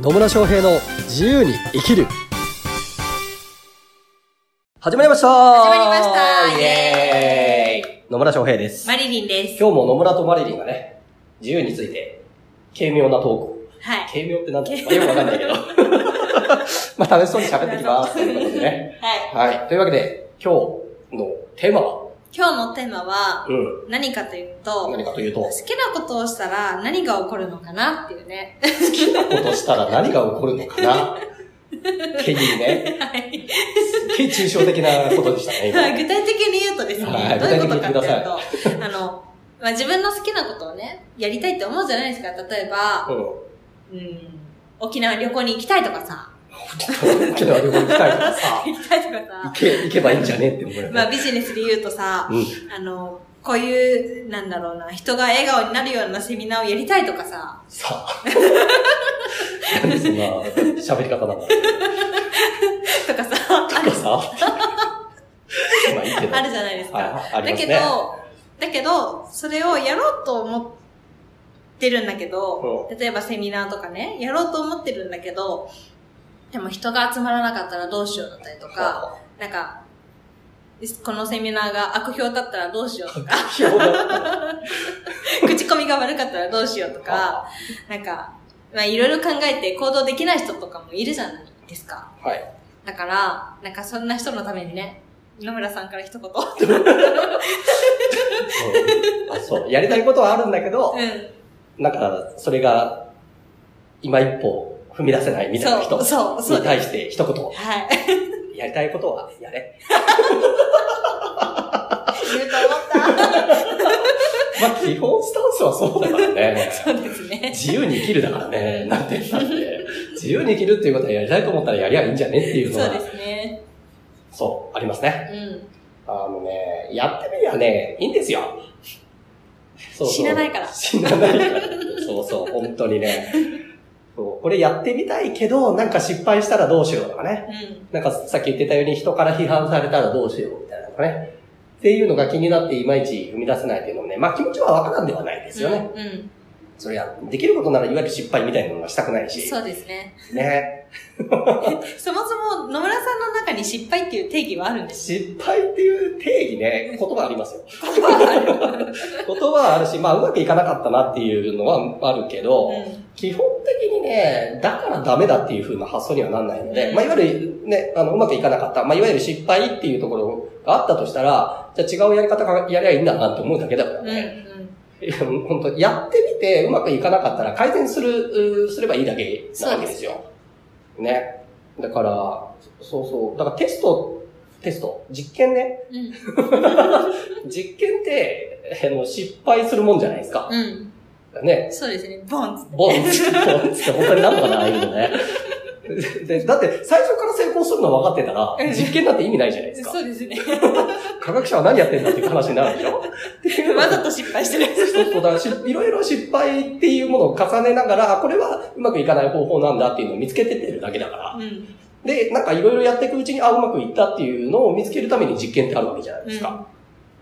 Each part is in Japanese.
野村翔平の自由に生きる始まりました始まりましたイエーイ野村翔平です。マリリンです。今日も野村とマリリンがね、自由について、軽妙なトークを。はい。軽妙って何ですかよくわかんないけど。まあ楽しそうに喋ってきます。ということでね。はい。はい。というわけで、今日のテーマは、今日のテーマはうん。何かというと、何かというと、好きなことをしたら何が起こるのかなっていうね。好きなことしたら何が起こるのかなっていうね。はい。すっげえ抽象的なことでしたね、今。具体的に言うとですね、はいどういうことかっていうと、あの、まあ、自分の好きなことをね、やりたいって思うじゃないですか。例えば、うん。うん、沖縄旅行に行きたいとかさ、けど、旅行行きたいからさ、行きたいとか行さ、け、行けばいいんじゃねって思うよね。まあビジネスで言うとさ、うん。あの、こういう、なんだろうな、人が笑顔になるようなセミナーをやりたいとかさ、さあ。なんでそんな喋り方なんだろう。とかさ、とかさ。まあいいけど。あるじゃないですか。はいはいありだけど、だけど、それをやろうと思ってるんだけど、例えばセミナーとかね、やろうと思ってるんだけど、でも人が集まらなかったらどうしようだったりとか、なんか、このセミナーが悪評だったらどうしようとか、口コミが悪かったらどうしようとか、なんか、まあいろいろ考えて行動できない人とかもいるじゃないですか。はい。だから、なんかそんな人のためにね、野村さんから一言。うんあそう。やりたいことはあるんだけど、うん。なんか、それが、今一歩踏み出せないみたいな人に対して一言、はい。やりたいことはやれ。言うと思った。まあ、基本スタンスはそうだからね。そうですね。自由に生きるだからね。なんて言ったって。自由に生きるっていうことはやりたいと思ったらやりゃいいんじゃねっていうのは、そうですね。そう、ありますね。うん。あのね、やってみりゃね、いいんですよ。そうそう死なないから死なないから。そうそう、本当にね。そうこれやってみたいけど、なんか失敗したらどうしようとかね。うん。なんかさっき言ってたように人から批判されたらどうしようみたいなのがね。っていうのが気になっていまいち踏み出せないっていうのもね、まあ気持ちはわからんではないですよね。うん。うん。それや、できることならいわゆる失敗みたいなのはしたくないし。そうですね。ね。そもそも野村さんの中に失敗っていう定義はあるんです失敗っていう定義ね、言葉ありますよ。言葉はあるし、まあうまくいかなかったなっていうのはあるけど、うん。基本的にね、だからダメだっていう風な発想にはなんないので、うんまあいわゆるね、あの、うまくいかなかった、まあいわゆる失敗っていうところがあったとしたら、じゃあ違うやり方がやりゃいいんだなって思うだけだからうん。ね。いや本当やってみてうまくいかなかったら改善する、うすればいいだけなわけですよ。ね。だから、そうそう。だからテスト、テスト、実験ね。うん。実験って、あの、失敗するもんじゃないですか。うん。ね。そうですね。ボン。ボンつって、ボンつって、本当になんとかならいいのね。で、だって、最初から成功するの分かってたら、実験なんて意味ないじゃないですか。そうですね。科学者は何やってんだっていう話になるでしょ？わざと失敗してる。そうだしいろいろ失敗っていうものを重ねながら、これはうまくいかない方法なんだっていうのを見つけてってるだけだから。うん。で、なんかいろいろやっていくうちに、あ、うまくいったっていうのを見つけるために実験ってあるわけじゃないですか。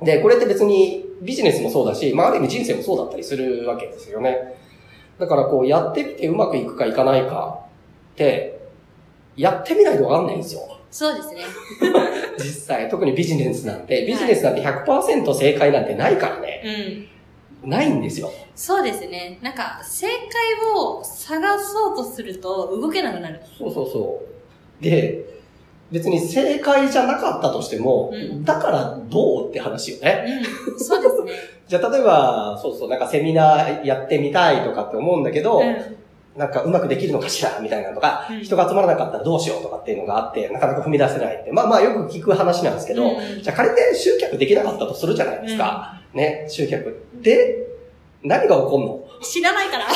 で、これって別にビジネスもそうだし、まあある意味人生もそうだったりするわけですよね。だからこうやってみてうまくいくかいかないかって、やってみないとわかんないんですよ。そうですね。実際、特にビジネスなんて、ビジネスなんて100%正解なんてないからね。うん。ないんですよ。そうですね。なんか、正解を探そうとすると動けなくなる。そうそうそう。で、別に正解じゃなかったとしても、うんだからどうって話よね。うん。そうですね。じゃあ例えば、そうそう、なんかセミナーやってみたいとかって思うんだけど、うん。なんかうまくできるのかしらみたいなのとか、うん人が集まらなかったらどうしようとかっていうのがあって、なかなか踏み出せないって。まあまあよく聞く話なんですけど、うんじゃあ仮に集客できなかったとするじゃないですか。ね、集客。で、何が起こんの？知らないから。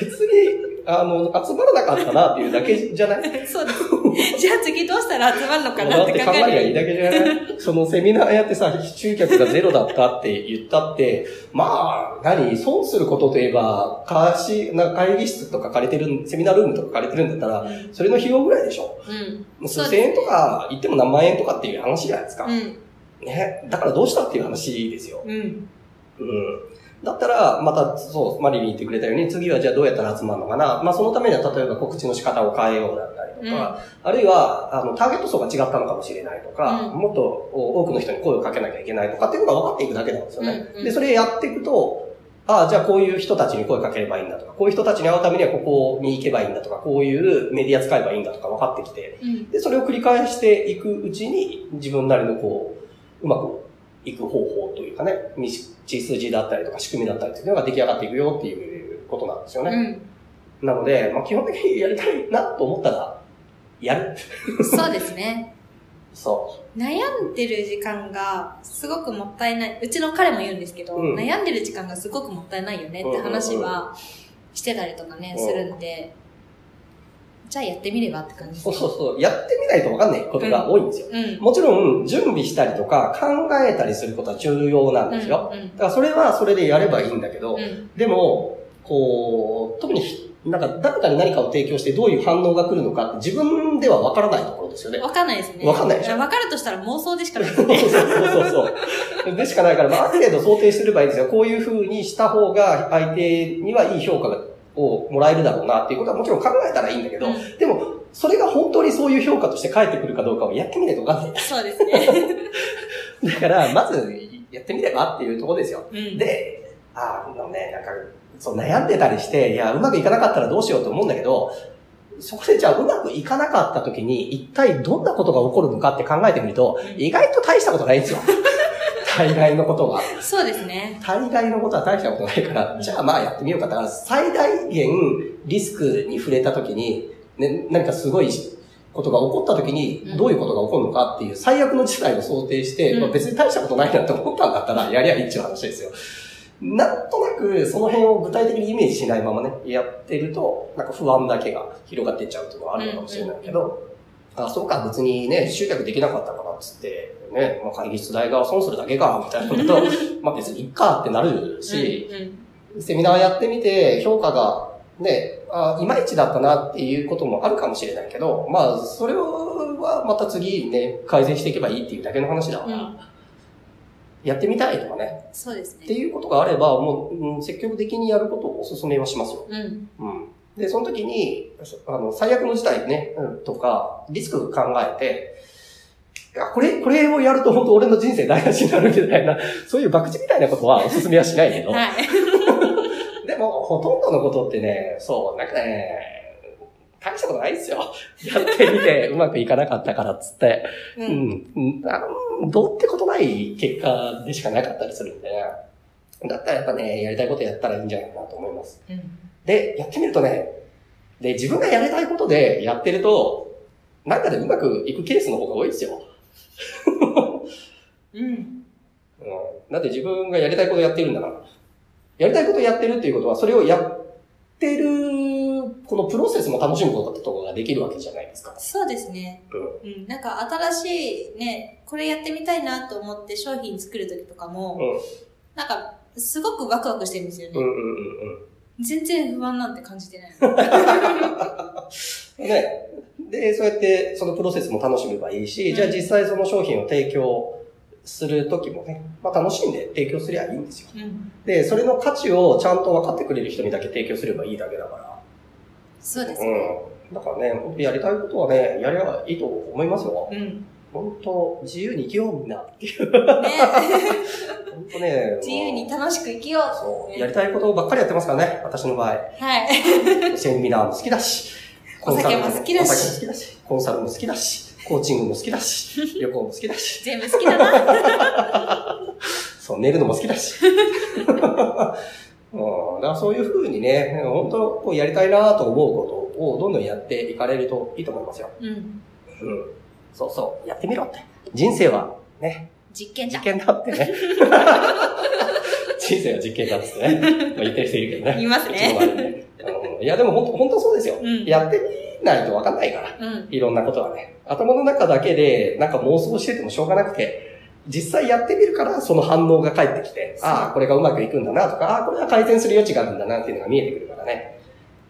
別に、あの、集まらなかったなっていうだけじゃない？そうです。じゃあ次どうしたら集まるのかなだってて考えりゃ。いいだけじゃないそのセミナーやってさ、集客がゼロだったって言ったって、まあ、何、損することといえば、貸し、なんか会議室とか借りてる、セミナールームとか借りてるんだったら、それの費用ぐらいでしょ？うん。数千円とか言っても何万円とかっていう話じゃないですか。うん。ね。だからどうしたっていう話ですよ。うん。うん。だったら、また、そう、マリリン言ってくれたように、次はじゃあどうやったら集まるのかな。まあ、そのためには、例えば告知の仕方を変えようだったりとか、うん、あるいは、あの、ターゲット層が違ったのかもしれないとか、うん、もっと多くの人に声をかけなきゃいけないとかっていうのが分かっていくだけなんですよね。うんうん、で、それやっていくと、ああ、じゃあこういう人たちに声かければいいんだとか、こういう人たちに会うためにはここに行けばいいんだとか、こういうメディア使えばいいんだとか分かってきて、で、それを繰り返していくうちに、自分なりのこう、うまくいく方法というかね、道筋だったりとか仕組みだったりというのが出来上がっていくよっていうことなんですよね。うん、なので、まあ、基本的にやりたいなと思ったら、やる。そうですね。そう。悩んでる時間がすごくもったいない。うちの彼も言うんですけど、うん、悩んでる時間がすごくもったいないよねって話はしてたりとかね、するんで、じゃあやってみればって感じそうそうそう。やってみないとわかんないことが多いんですよ。うんうん、もちろん、準備したりとか考えたりすることは重要なんですよ。うんうん、だからそれはそれでやればいいんだけど、でも、こう、特になんか誰かに何かを提供してどういう反応が来るのかって自分ではわからないところですよね。わかんないですね。わかんないでしょ？わかるとしたら妄想でしかないですね。そうそうそうそう。でしかないから、まあ、ある程度想定すればいいですよ。こういう風にした方が相手にはいい評価をもらえるだろうなっていうことはもちろん考えたらいいんだけど、うん、でも、それが本当にそういう評価として返ってくるかどうかをやってみないとわかんない。そうですね。だから、まず、やってみればっていうところですよ。うん、で、あのね、なんか、そう悩んでたりして、いや、うまくいかなかったらどうしようと思うんだけど、そこでじゃあうまくいかなかった時に、一体どんなことが起こるのかって考えてみると、意外と大したことないんですよ。大概のことは。そうですね。大概のことは大したことないから、じゃあまあやってみようか。だから最大限リスクに触れた時に、ね、何かすごいことが起こった時に、どういうことが起こるのかっていう最悪の事態を想定して、うん、まあ、別に大したことないなって思ったんだったら、やりゃいいっていう話ですよ。なんとなくその辺を具体的にイメージしないままね、やってると、なんか不安だけが広がっていっちゃうっていうのはあるのかもしれないけど、あ、そうか、別にね、集客できなかったからっつって、ね、まあ、会議室代が損するだけか、みたいなことと、まあ別にいっかってなるし、うんうん、セミナーやってみて評価がね、あいまいちだったなっていうこともあるかもしれないけど、まあ、それはまた次ね、改善していけばいいっていうだけの話だから、うんやってみたいとかね。そうですね。っていうことがあれば、もう、うん、積極的にやることをお勧めはしますよ。うん。うん。で、その時に、あの、最悪の事態ね、うん、とか、リスク考えて、これ、これをやると本当俺の人生台無しになるみたいな、そういう博打みたいなことはお勧めはしないけど。はい。でも、ほとんどのことってね、そう、なんかね、大したことないですよ。やってみてうまくいかなかったからっつって。うん。うん、あのどうってことない結果でしかなかったりするんで、だったらやっぱね、やりたいことやったらいいんじゃないかなと思います。うん、で、やってみるとね、で、自分がやりたいことでやってると、なんかでうまくいくケースの方が多いですよ。うん。うん。だって自分がやりたいことやってるんだから。やりたいことやってるっていうことは、それをやってるこのプロセスも楽しむことができるわけじゃないですか。そうですね。うん。うん、なんか新しいね、これやってみたいなと思って商品作るときとかも、うん、なんか、すごくワクワクしてるんですよね。うんうんうんうん。全然不安なんて感じてない。ね。で、そうやってそのプロセスも楽しめばいいし、うん、じゃあ実際その商品を提供するときもね、まあ楽しんで提供すりゃいいんですよ、うん。で、それの価値をちゃんと分かってくれる人にだけ提供すればいいだけだから。そうですね。うん。だからね、本当やりたいことはね、やりゃいいと思いますよ。うん。本当自由に生きようみんなっていう。ね。本当ね。自由に楽しく生きよう、そう。やりたいことばっかりやってますからね、私の場合。はい。セミナーも好きだし。お酒も好きだし。お酒も好きだし。コンサルも好きだし。コーチングも好きだし。旅行も好きだし。全部好きだな。そう、寝るのも好きだし。うん、だからそういうふうにね、本当こうやりたいなと思うことをどんどんやっていかれるといいと思いますよ。うん。うん。そうそう、やってみろって。人生はね。実験だ。実験だってね。人生は実験だってね。まあ、言ってる人いるけどね。言いますね。ねいや、でも本当、本当そうですよ。うん、やってみないとわかんないから。うん、いろんなことはね。頭の中だけでなんか妄想しててもしょうがなくて、実際やってみるから、その反応が返ってきて、ああ、これがうまくいくんだなとか、ああ、これは改善する余地があるんだなっていうのが見えてくるからね。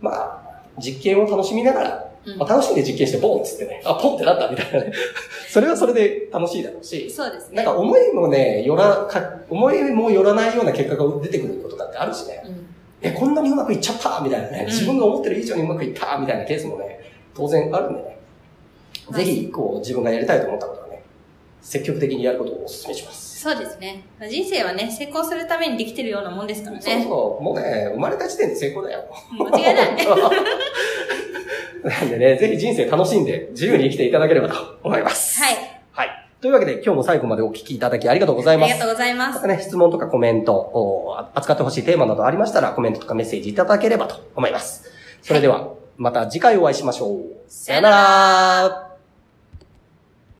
まあ、実験を楽しみながらうんあ楽しんで実験してボンっつってね、あ、ポンってなったみたいなね。それはそれで楽しいだろうし、そうですね。なんか思いもね、よら、か、思いもよらないような結果が出てくることだってあるしね。うんえ、こんなにうまくいっちゃったみたいなね、うん自分が思ってる以上にうまくいったみたいなケースもね、当然あるんでね。ぜひ、こう、自分がやりたいと思ったことはね、積極的にやることをお勧めします。そうですね。人生はね、成功するためにできてるようなもんですからそうね。そう、もうね、生まれた時点で成功だよ。間違いない。なんでね、ぜひ人生楽しんで自由に生きていただければと思います。はい。はい。というわけで今日も最後までお聞きいただきありがとうございますありが。とうございま。ますたね、質問とかコメント、お扱ってほしいテーマなどありましたらコメントとかメッセージいただければと思います。それでは、また次回お会いしましょう。さよなら